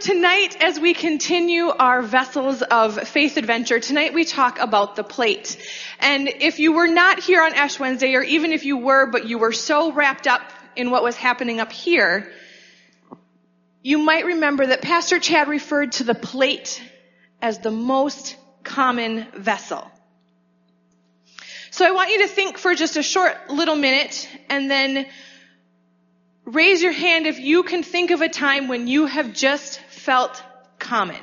Tonight, as we continue our vessels of faith adventure, tonight we talk about the plate. And if you were not here on Ash Wednesday, or even if you were, but you were so wrapped up in what was happening up here, you might remember that Pastor Chad referred to the plate as the most common vessel. So I want you to think for just a short little minute and then raise your hand if you can think of a time when you have just felt common.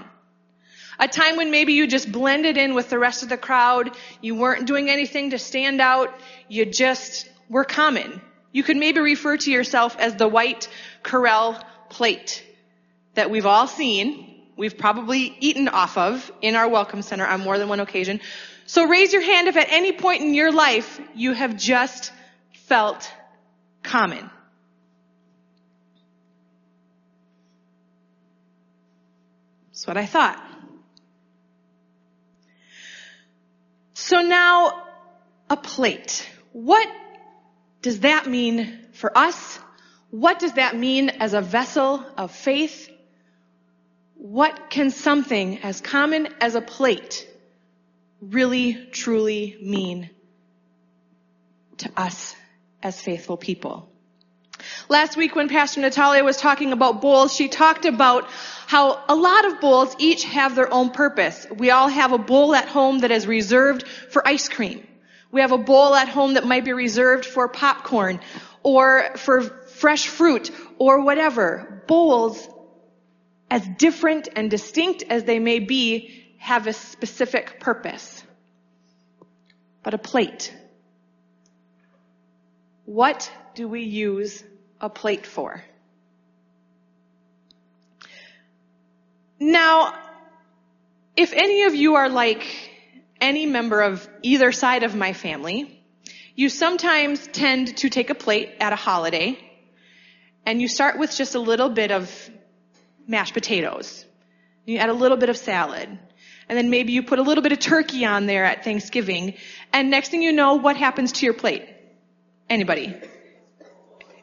A time when maybe you just blended in with the rest of the crowd, you weren't doing anything to stand out, you just were common. You could maybe refer to yourself as the white Corelle plate that we've all seen, we've probably eaten off of in our welcome center on more than one occasion. So raise your hand if at any point in your life you have just felt common. That's what I thought. So now, a plate. What does that mean for us? What does that mean as a vessel of faith? What can something as common as a plate really, truly mean to us as faithful people? Last week when Pastor Natalia was talking about bowls, she talked about how a lot of bowls each have their own purpose. We all have a bowl at home that is reserved for ice cream. We have a bowl at home that might be reserved for popcorn or for fresh fruit or whatever. Bowls as different and distinct as they may be, have a specific purpose. But a plate. What do we use a plate for? Now, if any of you are like any member of either side of my family, you sometimes tend to take a plate at a holiday and you start with just a little bit of mashed potatoes. You add a little bit of salad. And then maybe you put a little bit of turkey on there at Thanksgiving. And next thing you know, what happens to your plate? Anybody?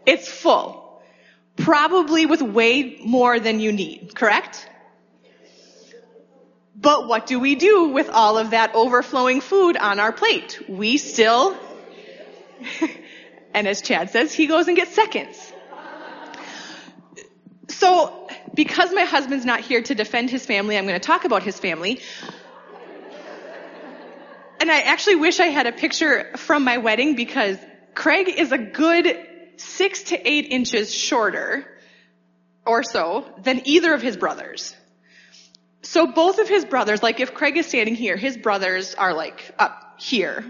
It's full. Probably with way more than you need, correct? But what do we do with all of that overflowing food on our plate? We still, and as Chad says, he goes and gets seconds. So because my husband's not here to defend his family, I'm going to talk about his family. And I actually wish I had a picture from my wedding because Craig is a good six to eight inches shorter or so than either of his brothers. So both of his brothers, like if Craig is standing here, his brothers are like up here.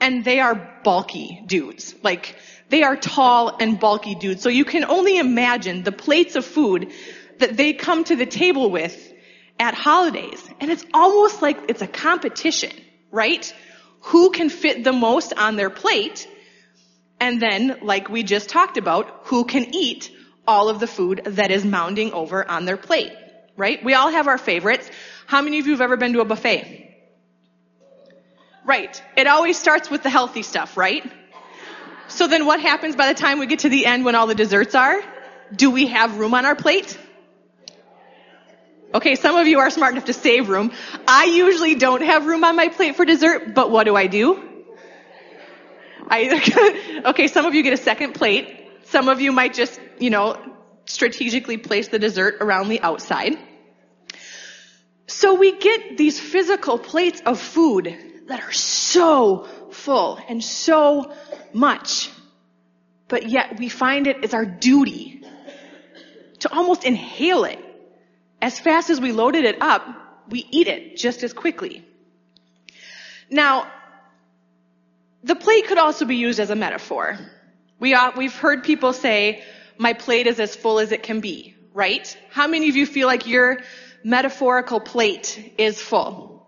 And they are bulky dudes. Like, they are tall and bulky dudes. So you can only imagine the plates of food that they come to the table with at holidays. And it's almost like it's a competition, right? Who can fit the most on their plate? And then, like we just talked about, who can eat all of the food that is mounding over on their plate, right? We all have our favorites. How many of you have ever been to a buffet? Right. It always starts with the healthy stuff, right? So then what happens by the time we get to the end when all the desserts are? Do we have room on our plate? Okay, some of you are smart enough to save room. I usually don't have room on my plate for dessert, but what do I do? I, okay, some of you get a second plate. Some of you might just, you know, strategically place the dessert around the outside. So we get these physical plates of food that are so full and so much, but yet we find it is our duty to almost inhale it as fast as we loaded it up, we eat it just as quickly. Now, the plate could also be used as a metaphor. We, we've heard people say, my plate is as full as it can be, right? How many of you feel like your metaphorical plate is full?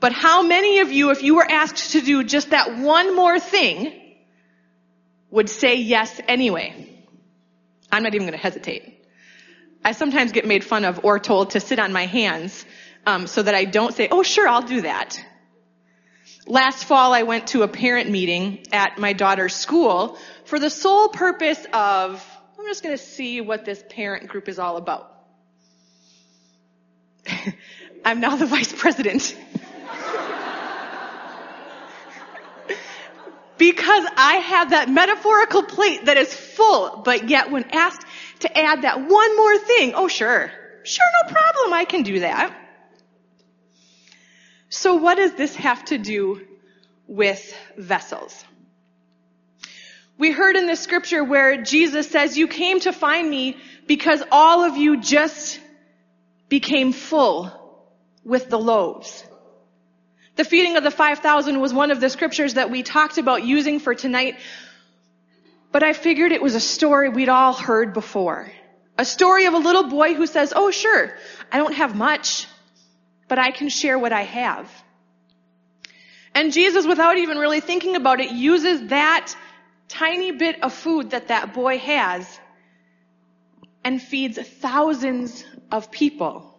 But how many of you, if you were asked to do just that one more thing, would say yes anyway? I'm not even going to hesitate. I sometimes get made fun of or told to sit on my hands um, so that I don't say, "Oh, sure, I'll do that." Last fall, I went to a parent meeting at my daughter's school for the sole purpose of I'm just going to see what this parent group is all about. I'm now the vice president. because I have that metaphorical plate that is full, but yet when asked to add that one more thing, oh sure, sure, no problem, I can do that. So what does this have to do with vessels? We heard in the scripture where Jesus says, you came to find me because all of you just became full with the loaves. The feeding of the 5,000 was one of the scriptures that we talked about using for tonight, but I figured it was a story we'd all heard before. A story of a little boy who says, oh sure, I don't have much, but I can share what I have. And Jesus, without even really thinking about it, uses that tiny bit of food that that boy has and feeds thousands of people.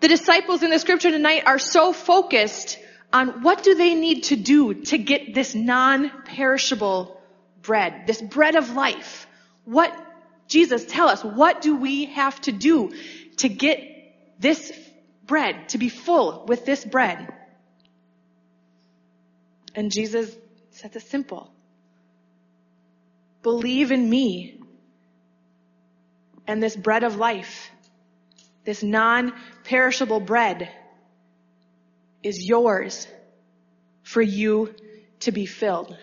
The disciples in the scripture tonight are so focused on what do they need to do to get this non-perishable bread, this bread of life. What, Jesus, tell us, what do we have to do to get this bread, to be full with this bread? And Jesus says it simple. Believe in me and this bread of life, this non-perishable bread is yours for you to be filled.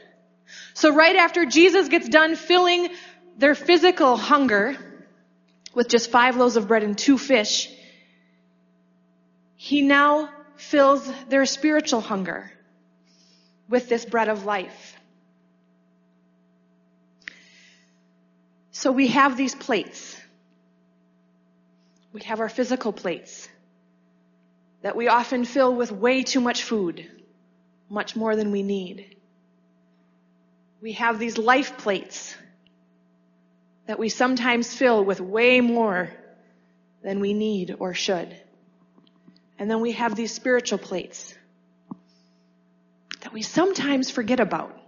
So right after Jesus gets done filling their physical hunger with just five loaves of bread and two fish, he now fills their spiritual hunger with this bread of life. So we have these plates. We have our physical plates that we often fill with way too much food, much more than we need. We have these life plates that we sometimes fill with way more than we need or should. And then we have these spiritual plates that we sometimes forget about.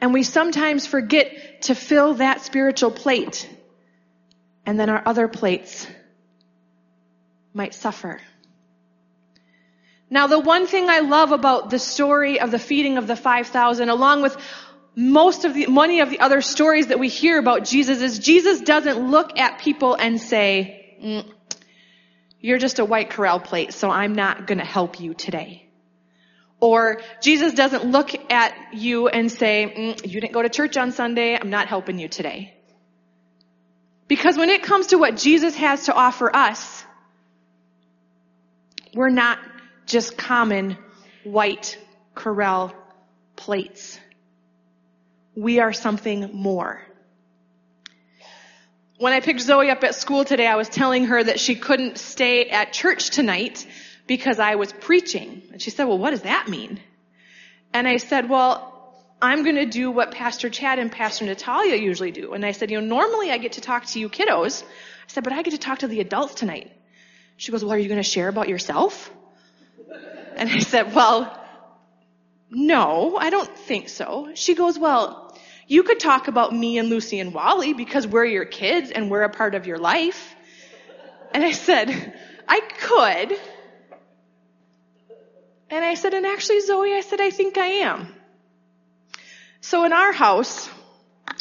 And we sometimes forget to fill that spiritual plate. And then our other plates might suffer. Now, the one thing I love about the story of the feeding of the 5,000, along with most of the, many of the other stories that we hear about Jesus, is Jesus doesn't look at people and say, mm, you're just a white Corelle plate, so I'm not gonna help you today. Or Jesus doesn't look at you and say, mm, you didn't go to church on Sunday, I'm not helping you today. Because when it comes to what Jesus has to offer us, we're not just common white Corelle plates. We are something more. When I picked Zoe up at school today, I was telling her that she couldn't stay at church tonight because I was preaching. And she said, well, what does that mean? And I said, well, I'm going to do what Pastor Chad and Pastor Natalia usually do. And I said, you know, normally I get to talk to you kiddos. I said, but I get to talk to the adults tonight. She goes, well, are you going to share about yourself? And I said, well, no, I don't think so. She goes, well, you could talk about me and Lucy and Wally because we're your kids and we're a part of your life. And I said, I could. And I said, and actually, Zoe, I said, I think I am. So in our house,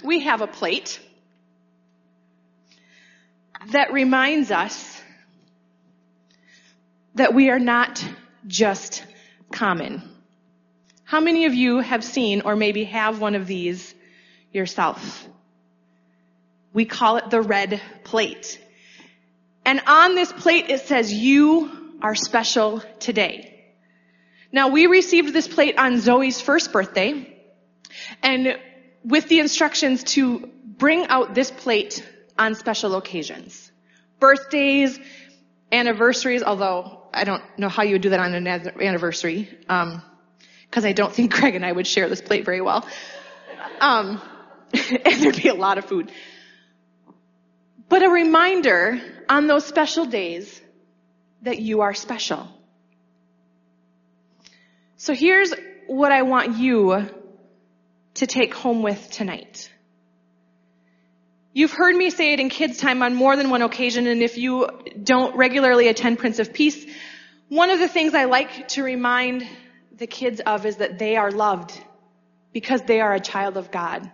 we have a plate that reminds us that we are not just common. How many of you have seen or maybe have one of these yourself? We call it the red plate. And on this plate it says, you are special today. Now we received this plate on Zoe's first birthday and with the instructions to bring out this plate on special occasions. Birthdays, anniversaries, although I don't know how you would do that on an anniversary, um, because I don't think Greg and I would share this plate very well. Um, and there'd be a lot of food. But a reminder on those special days that you are special. So here's what I want you to take home with tonight. You've heard me say it in kids time on more than one occasion, and if you don't regularly attend Prince of Peace, one of the things I like to remind the kids of is that they are loved because they are a child of God.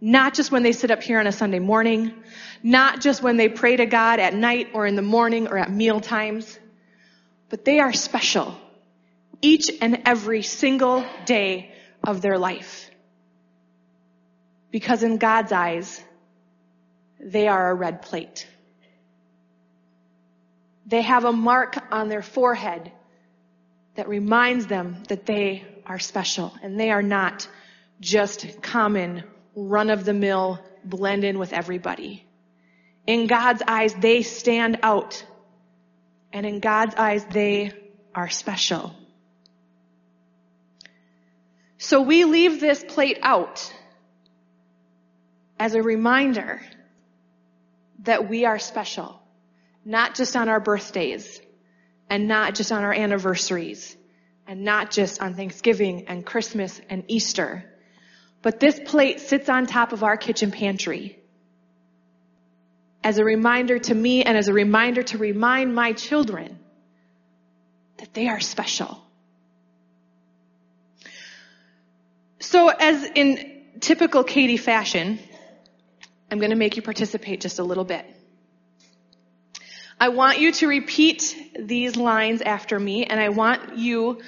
Not just when they sit up here on a Sunday morning, not just when they pray to God at night or in the morning or at meal times, but they are special each and every single day of their life. Because in God's eyes, they are a red plate. They have a mark on their forehead that reminds them that they are special and they are not just common, run of the mill, blend in with everybody. In God's eyes, they stand out. And in God's eyes, they are special. So we leave this plate out as a reminder that we are special, not just on our birthdays and not just on our anniversaries and not just on Thanksgiving and Christmas and Easter, but this plate sits on top of our kitchen pantry as a reminder to me and as a reminder to remind my children that they are special. So as in typical Katie fashion, I'm going to make you participate just a little bit. I want you to repeat these lines after me, and I want you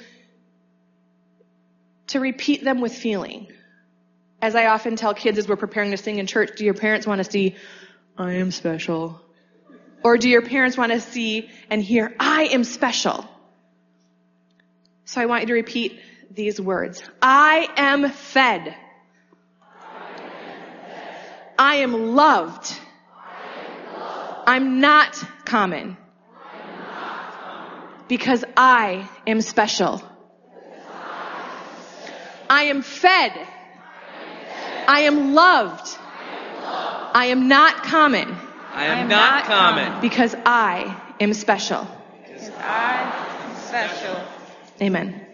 to repeat them with feeling. As I often tell kids as we're preparing to sing in church, do your parents want to see, I am special? Or do your parents want to see and hear, I am special? So I want you to repeat these words. I am fed. I am loved. I'm not common. Because I am special. I am fed. I am loved. I am not common. I am not common. Because I am special. Because I am special. Amen.